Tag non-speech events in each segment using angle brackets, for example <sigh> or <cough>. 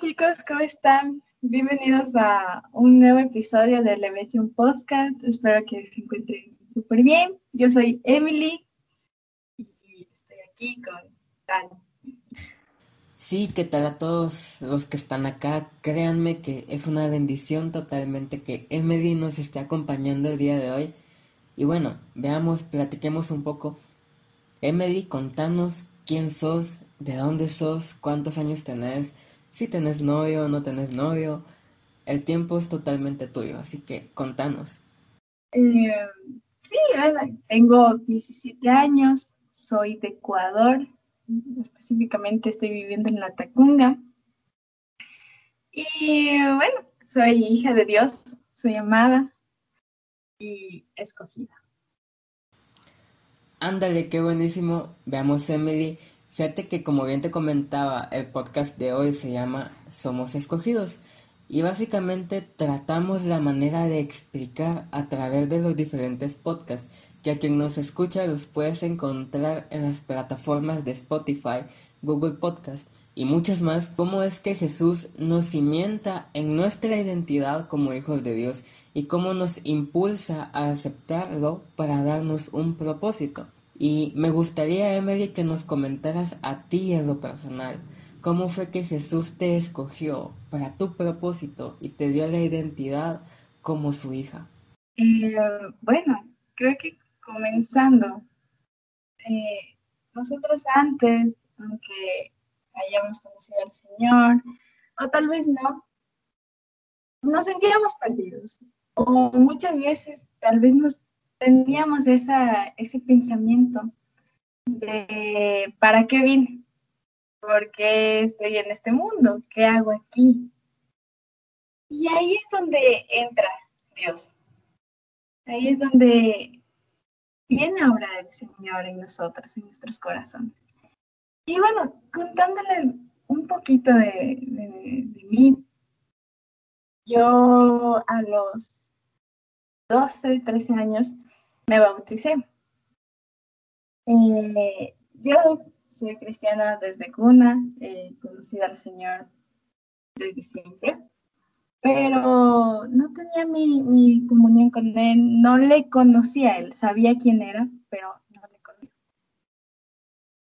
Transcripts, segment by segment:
Chicos, ¿cómo están? Bienvenidos a un nuevo episodio de Leviation Podcast. Espero que se encuentren súper bien. Yo soy Emily y estoy aquí con Dan. Sí, ¿qué tal a todos los que están acá? Créanme que es una bendición totalmente que Emily nos esté acompañando el día de hoy. Y bueno, veamos, platiquemos un poco. Emily, contanos quién sos, de dónde sos, cuántos años tenés, si tenés novio o no tenés novio. El tiempo es totalmente tuyo, así que contanos. Eh, sí, tengo 17 años, soy de Ecuador, específicamente estoy viviendo en La Tacunga. Y bueno, soy hija de Dios, soy amada y escogida. Ándale, qué buenísimo. Veamos, Emily. Fíjate que como bien te comentaba, el podcast de hoy se llama Somos Escogidos. Y básicamente tratamos la manera de explicar a través de los diferentes podcasts que a quien nos escucha los puedes encontrar en las plataformas de Spotify, Google Podcast y muchas más, cómo es que Jesús nos cimienta en nuestra identidad como hijos de Dios y cómo nos impulsa a aceptarlo para darnos un propósito. Y me gustaría, Emily, que nos comentaras a ti en lo personal, cómo fue que Jesús te escogió para tu propósito y te dio la identidad como su hija. Eh, bueno, creo que comenzando, eh, nosotros antes, aunque hayamos conocido al Señor, o tal vez no, nos sentíamos perdidos. O muchas veces tal vez nos teníamos esa, ese pensamiento de ¿para qué vine? ¿Por qué estoy en este mundo? ¿Qué hago aquí? Y ahí es donde entra Dios. Ahí es donde viene a obrar el Señor en nosotros, en nuestros corazones. Y bueno, contándoles un poquito de, de mí, yo a los 12, 13 años me bauticé. Eh, yo soy cristiana desde cuna, he conocido al Señor desde siempre, pero no tenía mi, mi, comunión con Él, no le conocía a Él, sabía quién era, pero no le conocía.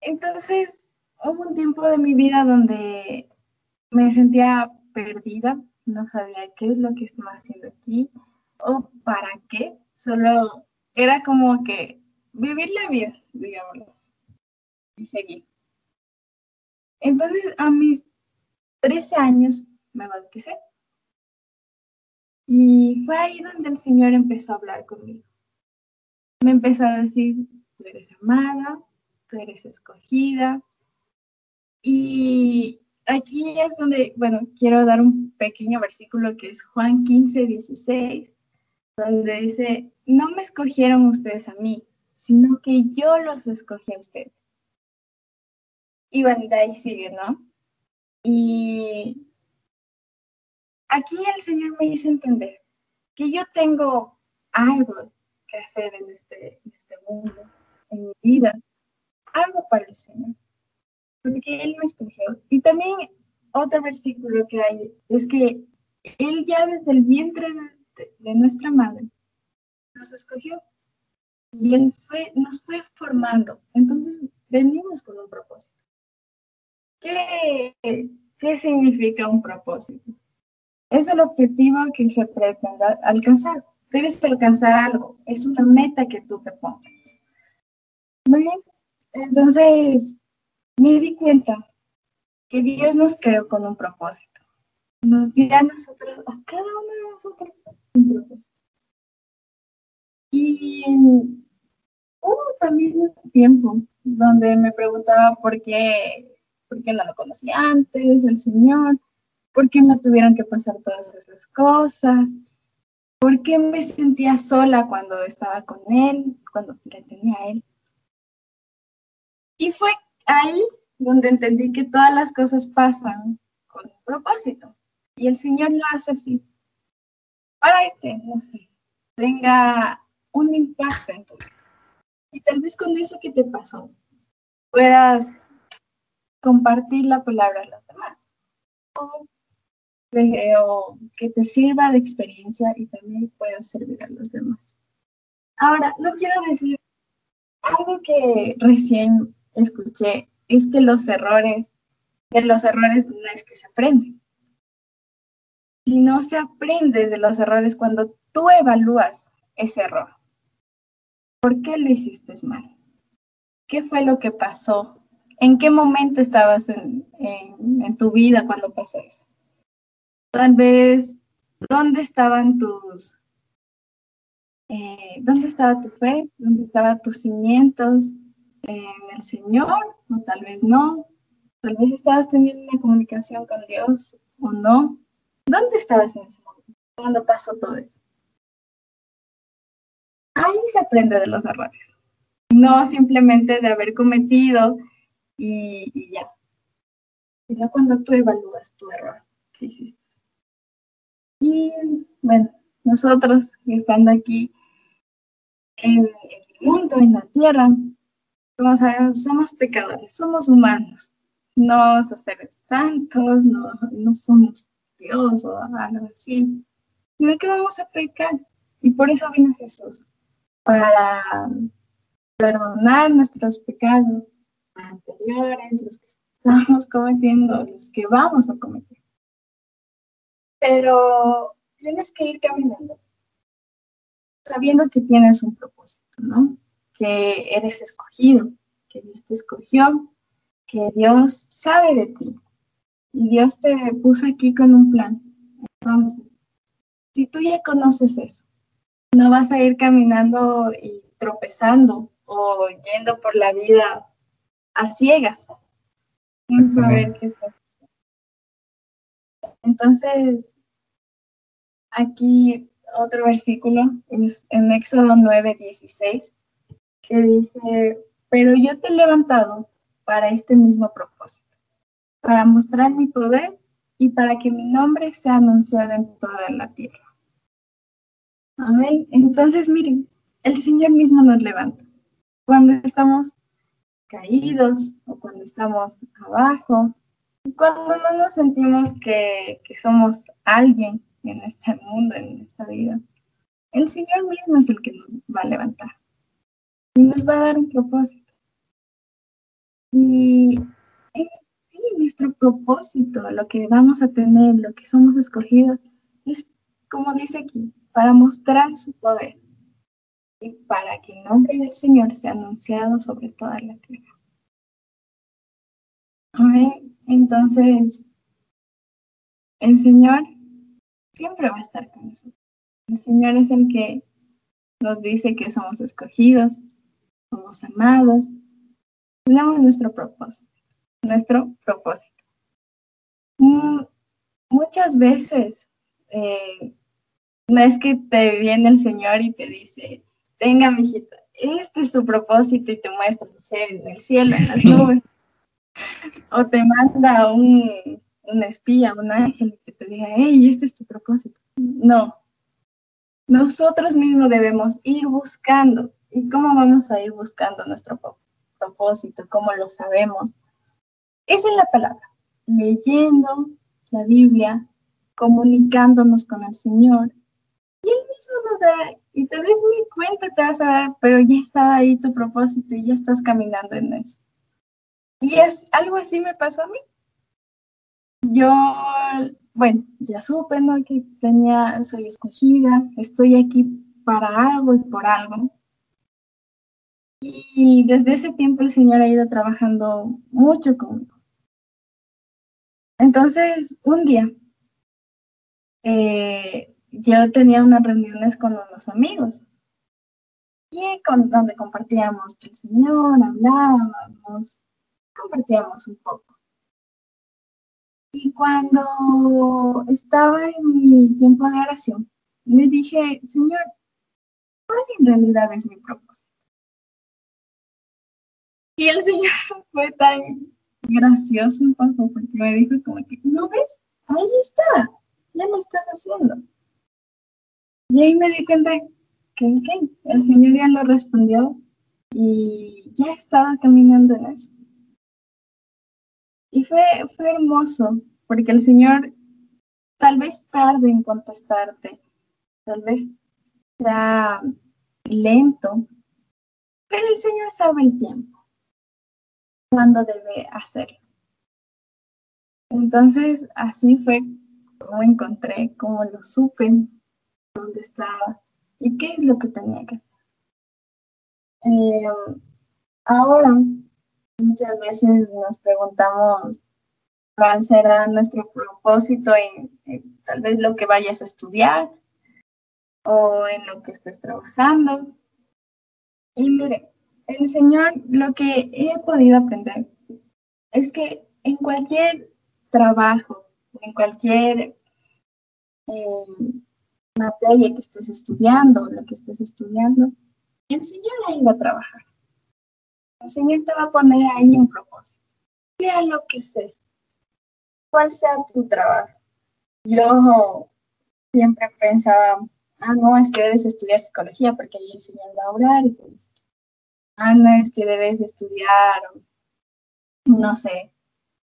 Entonces, hubo un tiempo de mi vida donde me sentía perdida, no sabía qué es lo que estaba haciendo aquí o para qué, solo era como que vivir la vida, digamos, y seguir. Entonces, a mis 13 años me bauticé. Y fue ahí donde el Señor empezó a hablar conmigo. Me empezó a decir, tú eres amada, tú eres escogida. Y aquí es donde, bueno, quiero dar un pequeño versículo que es Juan 15, 16, donde dice, no me escogieron ustedes a mí, sino que yo los escogí a ustedes. Y bueno, de ahí sigue, ¿no? Y aquí el Señor me hizo entender que yo tengo algo que hacer en este, en este mundo, en mi vida, algo para el Señor, porque Él me escogió. Y también otro versículo que hay es que Él ya desde el vientre de nuestra madre nos escogió y Él fue, nos fue formando. Entonces venimos con un propósito. ¿Qué, ¿Qué significa un propósito? Es el objetivo que se pretende alcanzar. Debes alcanzar algo. Es una meta que tú te pongas. Muy bien. Entonces, me di cuenta que Dios nos creó con un propósito. Nos dio a nosotros, a cada uno de nosotros. Y hubo también un tiempo donde me preguntaba por qué, por qué no lo conocía antes, el Señor, por qué me tuvieron que pasar todas esas cosas, por qué me sentía sola cuando estaba con Él, cuando le tenía a Él. Y fue ahí donde entendí que todas las cosas pasan con un propósito. Y el Señor lo hace así. Para que, no sé, tenga un impacto en tu vida. Y tal vez con eso que te pasó puedas compartir la palabra a los demás. O o que te sirva de experiencia y también pueda servir a los demás. Ahora, no quiero decir algo que recién escuché, es que los errores, de los errores no es que se aprenden. Si no se aprende de los errores cuando tú evalúas ese error. ¿Por qué lo hiciste mal? ¿Qué fue lo que pasó? ¿En qué momento estabas en, tu vida cuando pasó eso? Tal vez, ¿dónde estaban tus, eh, dónde estaba tu fe? ¿Dónde estaban tus cimientos? ¿En el Señor? O tal vez no. Tal vez estabas teniendo una comunicación con Dios o no. ¿Dónde estabas en ese momento? Cuando pasó todo eso. Ahí se aprende de los errores. No simplemente de haber cometido y, ya. Sino cuando tú evalúas tu error que hiciste. Y bueno, nosotros estando aquí en el mundo, en la tierra, como sabemos, somos pecadores, somos humanos, no somos seres santos, no, no somos Dios o algo así, sino que vamos a pecar. Y por eso vino Jesús, para perdonar nuestros pecados anteriores, los que estamos cometiendo, los que vamos a cometer pero tienes que ir caminando, sabiendo que tienes un propósito, ¿no? Que eres escogido, que Dios te escogió, que Dios sabe de ti y Dios te puso aquí con un plan. Entonces, si tú ya conoces eso, no vas a ir caminando y tropezando o yendo por la vida a ciegas sin saber qué estás haciendo. Entonces, aquí otro versículo, es en Éxodo 9, 16, que dice, pero yo te he levantado para este mismo propósito, para mostrar mi poder y para que mi nombre sea anunciado en toda la tierra. Amén. Entonces, miren, el Señor mismo nos levanta. Cuando estamos caídos o cuando estamos abajo, cuando no nos sentimos que, que somos alguien en este mundo, en esta vida. El Señor mismo es el que nos va a levantar y nos va a dar un propósito. Y nuestro propósito, lo que vamos a tener, lo que somos escogidos, es como dice aquí, para mostrar su poder y para que el nombre del Señor sea anunciado sobre toda la tierra. Amén. Entonces, el Señor siempre va a estar con nosotros. El Señor es el que nos dice que somos escogidos, somos amados. Tenemos nuestro propósito, nuestro propósito. Mm, muchas veces eh, no es que te viene el Señor y te dice, venga, mijita, este es tu propósito y te muestra, en el cielo, en las <laughs> nubes. o te manda un, una espía, un ángel que te diga, hey, este es tu propósito. No. Nosotros mismos debemos ir buscando. ¿Y cómo vamos a ir buscando nuestro propósito? ¿Cómo lo sabemos? Esa es la palabra. Leyendo la Biblia, comunicándonos con el Señor. Y Él mismo nos da, y tal vez ni cuenta te vas a dar, pero ya estaba ahí tu propósito y ya estás caminando en eso. Y es algo así me pasó a mí yo, bueno, ya supe, ¿no? Que tenía, soy escogida, estoy aquí para algo y por algo. Y desde ese tiempo el Señor ha ido trabajando mucho conmigo. Entonces, un día, eh, yo tenía unas reuniones con unos amigos y con, donde compartíamos el Señor, hablábamos, compartíamos un poco. Y cuando estaba en mi tiempo de oración, le dije, Señor, ¿cuál en realidad es mi propósito? Y el Señor <laughs> fue tan gracioso un poco porque me dijo como que, ¿no ves? Ahí está, ya lo estás haciendo. Y ahí me di cuenta que el Señor ya lo respondió y ya estaba caminando en eso. Y fue, fue hermoso, porque el Señor tal vez tarde en contestarte, tal vez sea lento, pero el Señor sabe el tiempo, cuándo debe hacerlo. Entonces, así fue como encontré, como lo supe, dónde estaba y qué es lo que tenía que hacer. Eh, ahora, muchas veces nos preguntamos cuál será nuestro propósito en, tal vez lo que vayas a estudiar o en lo que estés trabajando. Y mire, el Señor, lo que he podido aprender es que en cualquier trabajo, en cualquier eh, materia que estés estudiando, lo que estés estudiando, el Señor ahí va a trabajar. El Señor te va a poner ahí un propósito, sea lo que sea, cuál sea tu trabajo. Yo siempre pensaba, ah, no, es que debes estudiar psicología porque ahí el Señor va a orar y todo. No, es que debes estudiar, no sé,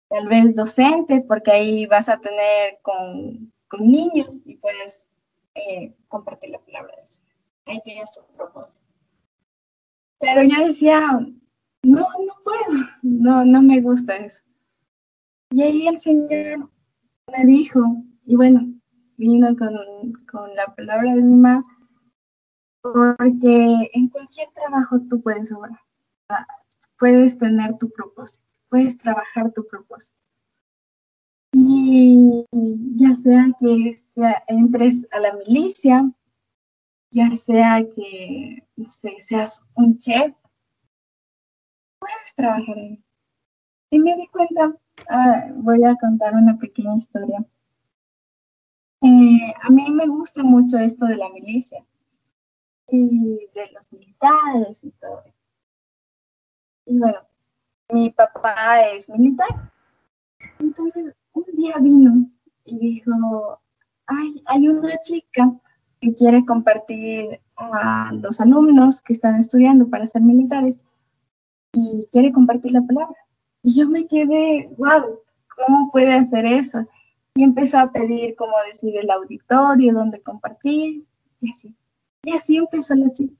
tal vez docente porque ahí vas a tener con, con niños y puedes eh, compartir la palabra de Señor. Ahí tienes tu propósito. Pero yo decía, no, no puedo, no, no me gusta eso. Y ahí el Señor me dijo, y bueno, vino con, con la palabra de mi mamá, porque en cualquier trabajo tú puedes obrar, puedes tener tu propósito, puedes trabajar tu propósito. Y ya sea que entres a la milicia, ya sea que seas un chef, puedes trabajar ahí. Y me di cuenta, ah, voy a contar una pequeña historia. Eh, a mí me gusta mucho esto de la milicia y de los militares y todo. Y bueno, mi papá es militar. Entonces, un día vino y dijo, ay, hay una chica que quiere compartir a los alumnos que están estudiando para ser militares y quiere compartir la palabra. Y yo me quedé, wow, ¿cómo puede hacer eso? Y empezó a pedir cómo decir el auditorio, dónde compartir, y así. Y así empezó la chica.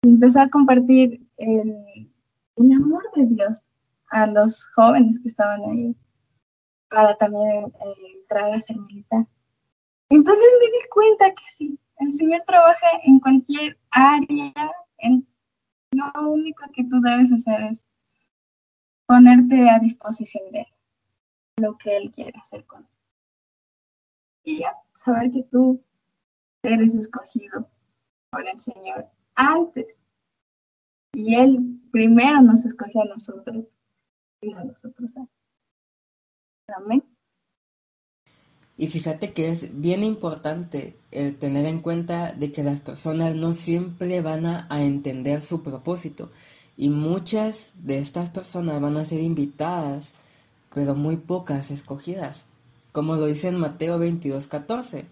Empezó a compartir el, el amor de Dios a los jóvenes que estaban ahí para también eh, entrar a ser militar. Entonces me di cuenta que sí, el Señor trabaja en cualquier área. En, lo único que tú debes hacer es ponerte a disposición de lo que Él quiere hacer contigo. Y ya, saber que tú eres escogido el Señor antes. Y Él primero nos escogió a nosotros y a nosotros Amén. Y fíjate que es bien importante el tener en cuenta de que las personas no siempre van a, entender su propósito. Y muchas de estas personas van a ser invitadas, pero muy pocas escogidas, como lo dice en Mateo 22, 14.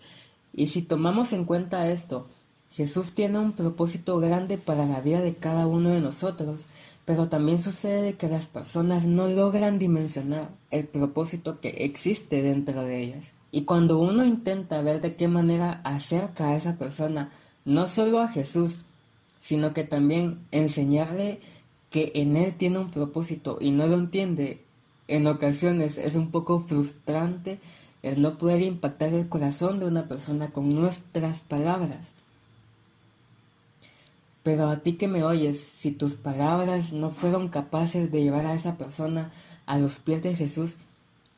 Y si tomamos en cuenta esto, Jesús tiene un propósito grande para la vida de cada uno de nosotros, pero también sucede que las personas no logran dimensionar el propósito que existe dentro de ellas. Y cuando uno intenta ver de qué manera acerca a esa persona, no solo a Jesús, sino que también enseñarle que en él tiene un propósito y no lo entiende, en ocasiones es un poco frustrante el no poder impactar el corazón de una persona con nuestras palabras. Pero a ti que me oyes, si tus palabras no fueron capaces de llevar a esa persona a los pies de Jesús,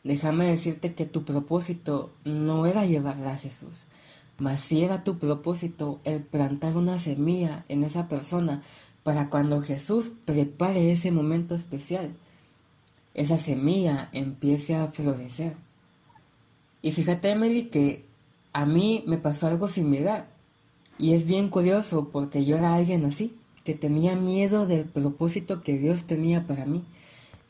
Déjame decirte que tu propósito no era llevarla a Jesús, mas sí era tu propósito el plantar una semilla en esa persona para cuando Jesús prepare ese momento especial, esa semilla empiece a florecer. Y fíjate, Emily, que a mí me pasó algo similar. Y es bien curioso porque yo era alguien así, que tenía miedo del propósito que Dios tenía para mí.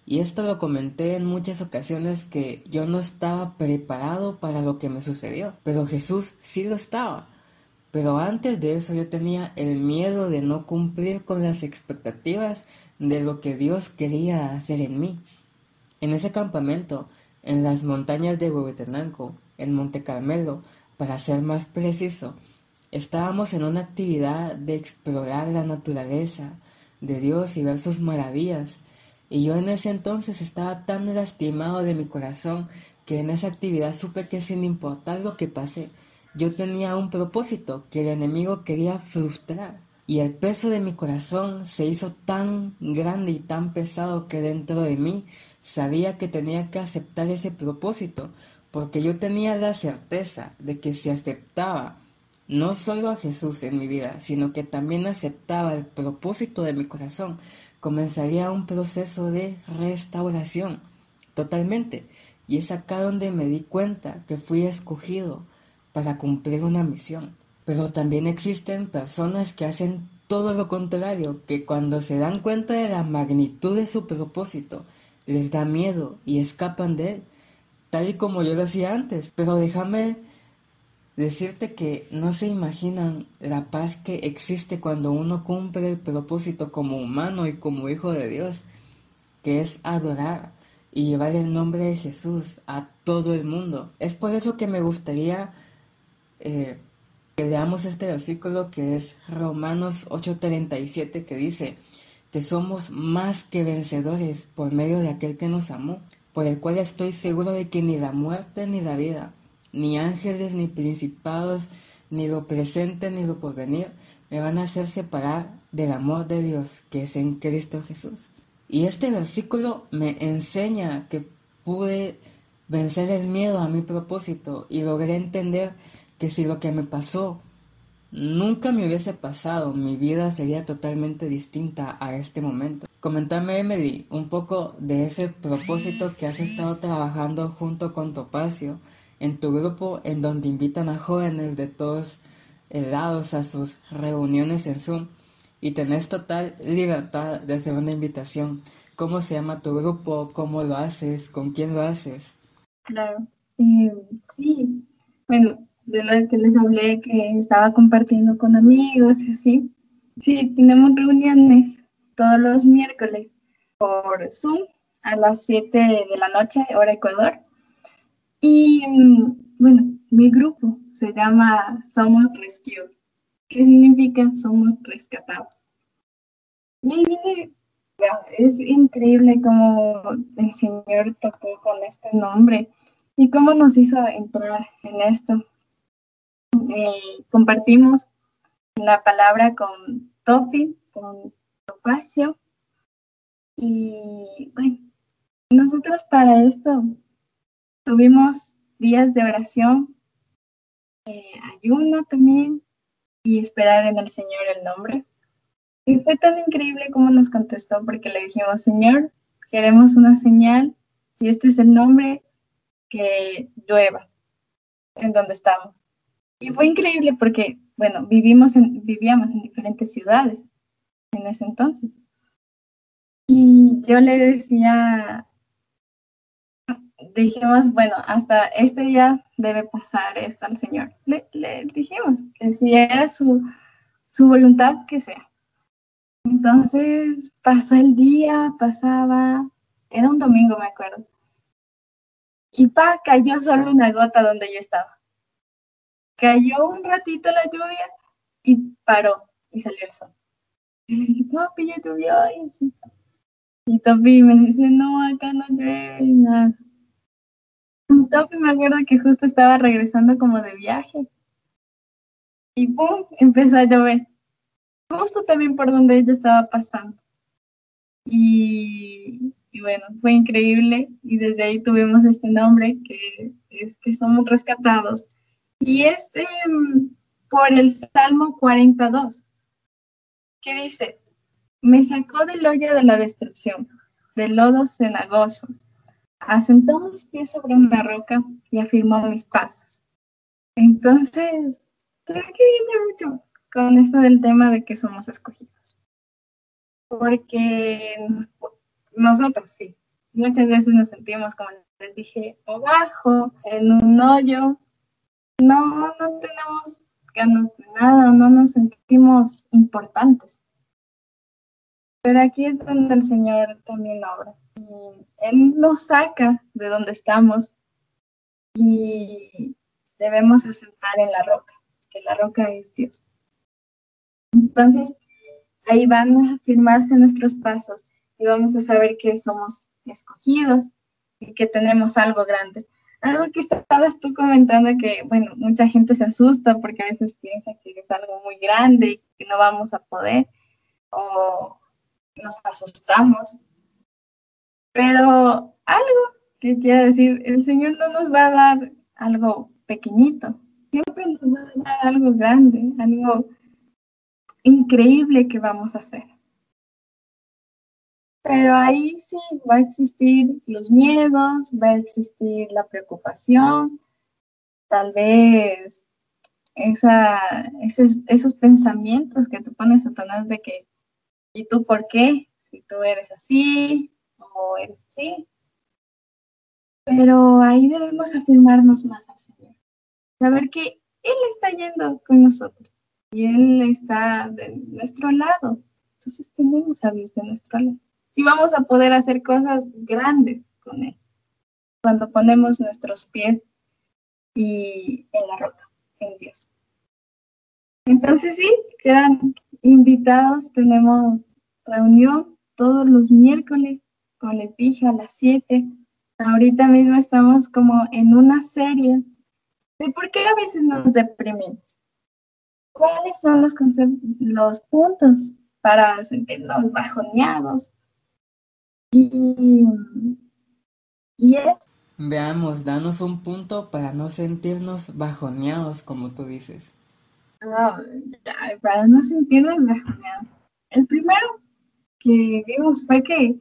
Y esto lo comenté en muchas ocasiones que yo no estaba preparado para lo que me sucedió, pero Jesús sí lo estaba. Pero antes de eso yo tenía el miedo de no cumplir con las expectativas de lo que Dios quería hacer en mí. En ese campamento, en las montañas de Huehuetenango, en Monte Carmelo, para ser más preciso. Estábamos en una actividad de explorar la naturaleza de Dios y ver sus maravillas. Y yo en ese entonces estaba tan lastimado de mi corazón que en esa actividad supe que sin importar lo que pase, yo tenía un propósito que el enemigo quería frustrar. Y el peso de mi corazón se hizo tan grande y tan pesado que dentro de mí sabía que tenía que aceptar ese propósito, porque yo tenía la certeza de que si aceptaba no solo a Jesús en mi vida, sino que también aceptaba el propósito de mi corazón, comenzaría un proceso de restauración totalmente. Y es acá donde me di cuenta que fui escogido para cumplir una misión. Pero también existen personas que hacen todo lo contrario, que cuando se dan cuenta de la magnitud de su propósito, les da miedo y escapan de él, tal y como yo lo hacía antes. Pero déjame decirte que no se imaginan la paz que existe cuando uno cumple el propósito como humano y como hijo de Dios, que es adorar y llevar el nombre de Jesús a todo el mundo. Es por eso que me gustaría eh, que leamos este versículo que es Romanos 8:37 que dice que somos más que vencedores por medio de aquel que nos amó, por el cual estoy seguro de que ni la muerte ni la vida, ni ángeles, ni principados, ni lo presente, ni lo porvenir, me van a hacer separar del amor de Dios que es en Cristo Jesús. Y este versículo me enseña que pude vencer el miedo a mi propósito y logré entender que si lo que me pasó nunca me hubiese pasado, mi vida sería totalmente distinta a este momento. Comentame, Emily, un poco de ese propósito que has estado trabajando junto con Topacio en tu grupo en donde invitan a jóvenes de todos lados a sus reuniones en Zoom y tenés total libertad de hacer una invitación. ¿Cómo se llama tu grupo? ¿Cómo lo haces? ¿Con quién lo haces? Claro, eh, sí, bueno, de lo que les hablé que estaba compartiendo con amigos y así. Sí, tenemos reuniones todos los miércoles por Zoom a las 7 de la noche, hora Ecuador. Y bueno, mi grupo se llama Somos Rescue, que significa Somos Rescatados. Y ahí viene, es increíble cómo el Señor tocó con este nombre y cómo nos hizo entrar en esto. Eh, compartimos la palabra con Topi, con Topacio. Y bueno, nosotros para esto Tuvimos días de oración, eh, ayuno también y esperar en el Señor el nombre. Y fue tan increíble como nos contestó porque le dijimos, Señor, queremos una señal, si este es el nombre, que llueva en donde estamos. Y fue increíble porque, bueno, vivimos en, vivíamos en diferentes ciudades en ese entonces. Y yo le decía dijimos, bueno, hasta este día debe pasar esto al Señor. Le, dijimos que si era su, su voluntad, que sea. Entonces pasó el día, pasaba, era un domingo, me acuerdo. Y pa, cayó solo una gota donde yo estaba. Cayó un ratito la lluvia y paró y salió el sol. Y le dije, ya llovió. Y, y Topi me dice, no, acá no llueve nada. Toque me acuerdo que justo estaba regresando como de viaje. Y ¡pum! empezó a llover. Justo también por donde ella estaba pasando. Y, bueno, fue increíble. Y desde ahí tuvimos este nombre que es que somos rescatados. Y es em, por el Salmo 42, que dice, me sacó del hoyo de la destrucción, del lodo cenagoso asentó mis pies sobre una roca y afirmó mis pasos. Entonces, creo que viene mucho con esto del tema de que somos escogidos. Porque nosotros sí, muchas veces nos sentimos, como les dije, abajo, en un hoyo. No, no tenemos ganas de nada, no nos sentimos importantes. Pero aquí es donde el Señor también obra. Él nos saca de donde estamos y debemos asentar en la roca, que la roca es Dios. Entonces, ahí van a firmarse nuestros pasos y vamos a saber que somos escogidos y que tenemos algo grande. Algo que estabas tú comentando que, bueno, mucha gente se asusta porque a veces piensa que es algo muy grande y que no vamos a poder o nos asustamos. Pero algo que quiero decir, el Señor no nos va a dar algo pequeñito, siempre nos va a dar algo grande, algo increíble que vamos a hacer. Pero ahí sí va a existir los miedos, va a existir la preocupación, tal vez esa, esos, esos pensamientos que tú pones a Satanás de que, ¿y tú por qué? Si tú eres así o eres así. Pero ahí debemos afirmarnos más al Señor. Saber que Él está yendo con nosotros y Él está de nuestro lado. Entonces tenemos a Dios de nuestro lado. Y vamos a poder hacer cosas grandes con Él. Cuando ponemos nuestros pies y en la roca, en Dios. Entonces sí, quedan invitados. Tenemos reunión todos los miércoles, como les dije, a las 7. Ahorita mismo estamos como en una serie de por qué a veces nos deprimimos cuáles son los, los puntos para sentirnos bajoneados. Y, y es... Veamos, danos un punto para no sentirnos bajoneados, como tú dices. Para no sentirnos bajoneados. El primero que vimos fue que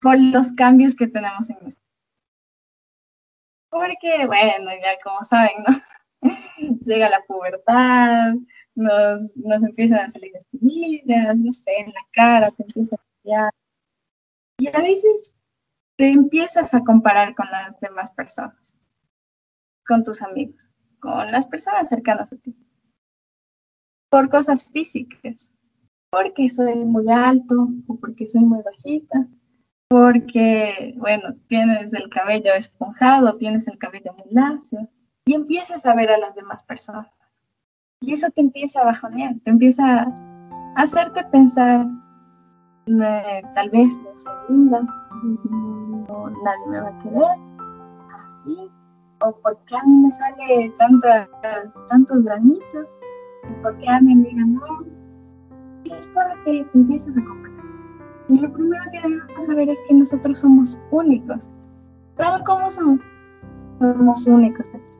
por los cambios que tenemos en nuestro. Porque, bueno, ya como saben, ¿no? <laughs> llega la pubertad, nos, nos empiezan a salir espinillas, no sé, en la cara, te empieza a cambiar. Y a veces te empiezas a comparar con las demás personas, con tus amigos, con las personas cercanas a ti, por cosas físicas, porque soy muy alto o porque soy muy bajita, porque, bueno, tienes el cabello esponjado, tienes el cabello muy lacio, y empiezas a ver a las demás personas. Y eso te empieza a bajonear, te empieza a hacerte pensar, tal vez no soy linda, no, nadie me va a querer, así, o porque a mí me sale tantos granitos, porque a mi amiga no. Es porque te empiezas a comparar. Y lo primero que debemos saber es que nosotros somos únicos. Tal como somos, somos únicos aquí.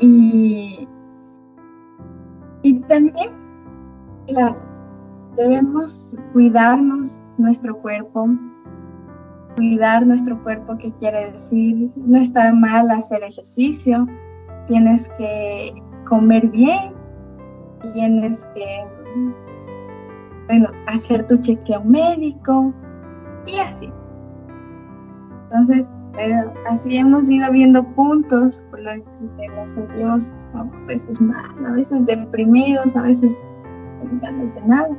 Y, y también, claro, debemos cuidarnos nuestro cuerpo, cuidar nuestro cuerpo, que quiere decir no estar mal hacer ejercicio, tienes que comer bien, tienes que, bueno, hacer tu chequeo médico y así. Entonces, pero así hemos ido viendo puntos por los que nos sentimos a veces mal, a veces deprimidos, a veces sin ganas de nada.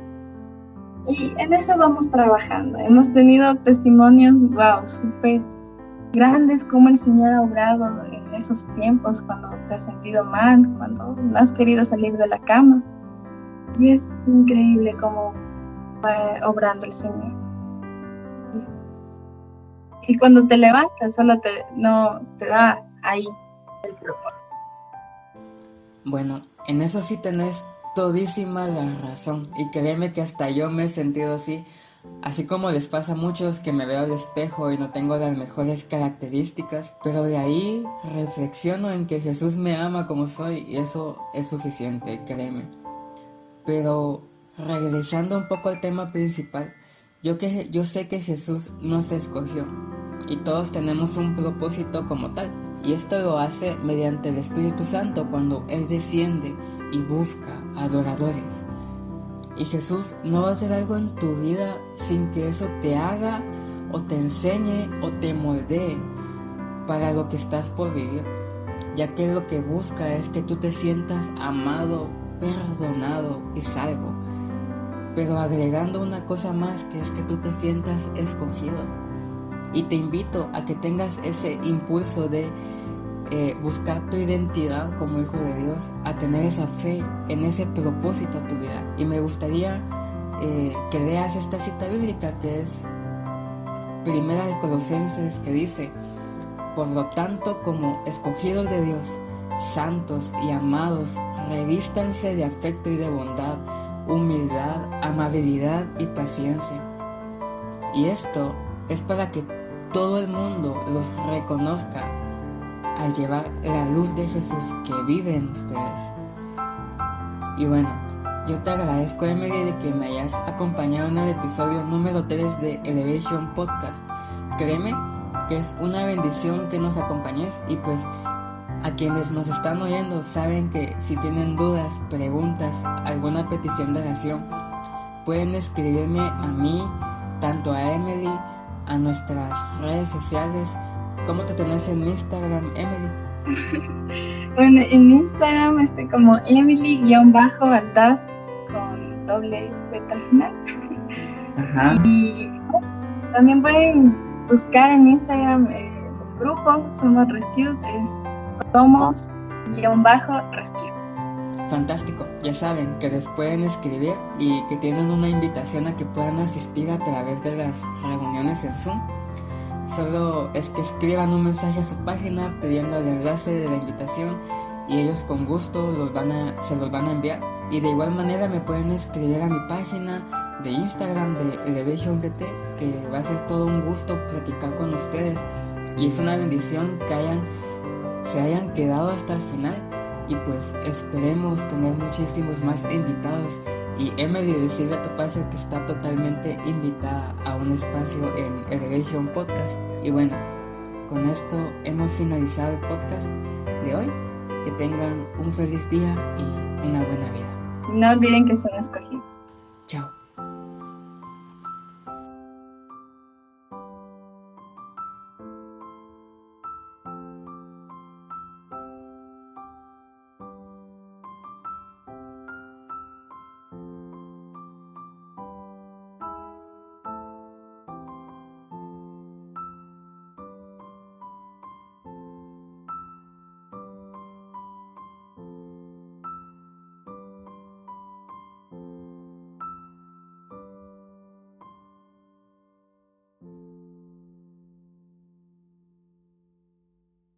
Y en eso vamos trabajando. Hemos tenido testimonios, wow, súper grandes, como el Señor ha obrado en esos tiempos cuando te has sentido mal, cuando no has querido salir de la cama. Y es increíble cómo va obrando el Señor. Y cuando te levantas, solo te, no te da ahí el propósito. Bueno, en eso sí tenés todísima la razón. Y créeme que hasta yo me he sentido así. Así como les pasa a muchos que me veo al espejo y no tengo las mejores características, pero de ahí reflexiono en que Jesús me ama como soy y eso es suficiente, créeme. Pero regresando un poco al tema principal, yo, que, yo sé que Jesús nos escogió y todos tenemos un propósito como tal. Y esto lo hace mediante el Espíritu Santo cuando Él desciende y busca adoradores. Y Jesús no va a hacer algo en tu vida sin que eso te haga o te enseñe o te moldee para lo que estás por vivir. Ya que lo que busca es que tú te sientas amado, perdonado y salvo. Pero agregando una cosa más que es que tú te sientas escogido Y te invito a que tengas ese impulso de eh, buscar tu identidad como hijo de Dios, a tener esa fe en ese propósito a tu vida. Y me gustaría eh, que leas esta cita bíblica que es Primera de Colosenses que dice, por lo tanto como escogidos de Dios, santos y amados, revístanse de afecto y de bondad, humildad, amabilidad y paciencia. Y esto es para que todo el mundo los reconozca al llevar la luz de Jesús que vive en ustedes. Y bueno, yo te agradezco Emily de que me hayas acompañado en el episodio número 3 de Elevation Podcast. Créeme que es una bendición que nos acompañes y pues a quienes nos están oyendo saben que si tienen dudas, preguntas, alguna petición de oración, pueden escribirme a mí, tanto a Emily, a nuestras redes sociales. ¿Cómo te tenés en Instagram, Emily? <laughs> bueno, en Instagram estoy como Emily-Altaz con doble Z final. <laughs> Y también pueden buscar en Instagram eh, el grupo Somos Rescue, es somos guion bajo rescue. Fantástico, ya saben que les pueden escribir y que tienen una invitación a que puedan asistir a través de las reuniones en Zoom. Solo es que escriban un mensaje a su página pidiendo el enlace de la invitación y ellos con gusto los van a, se los van a enviar. Y de igual manera me pueden escribir a mi página de Instagram de Elevation GT, que va a ser todo un gusto platicar con ustedes. Y es una bendición que hayan se hayan quedado hasta el final y pues esperemos tener muchísimos más invitados y Emily decirle a paso que está totalmente invitada a un espacio en Elevation Podcast. Y bueno con esto hemos finalizado el podcast de hoy. Que tengan un feliz día y una buena vida. No olviden que son escogidos. Chao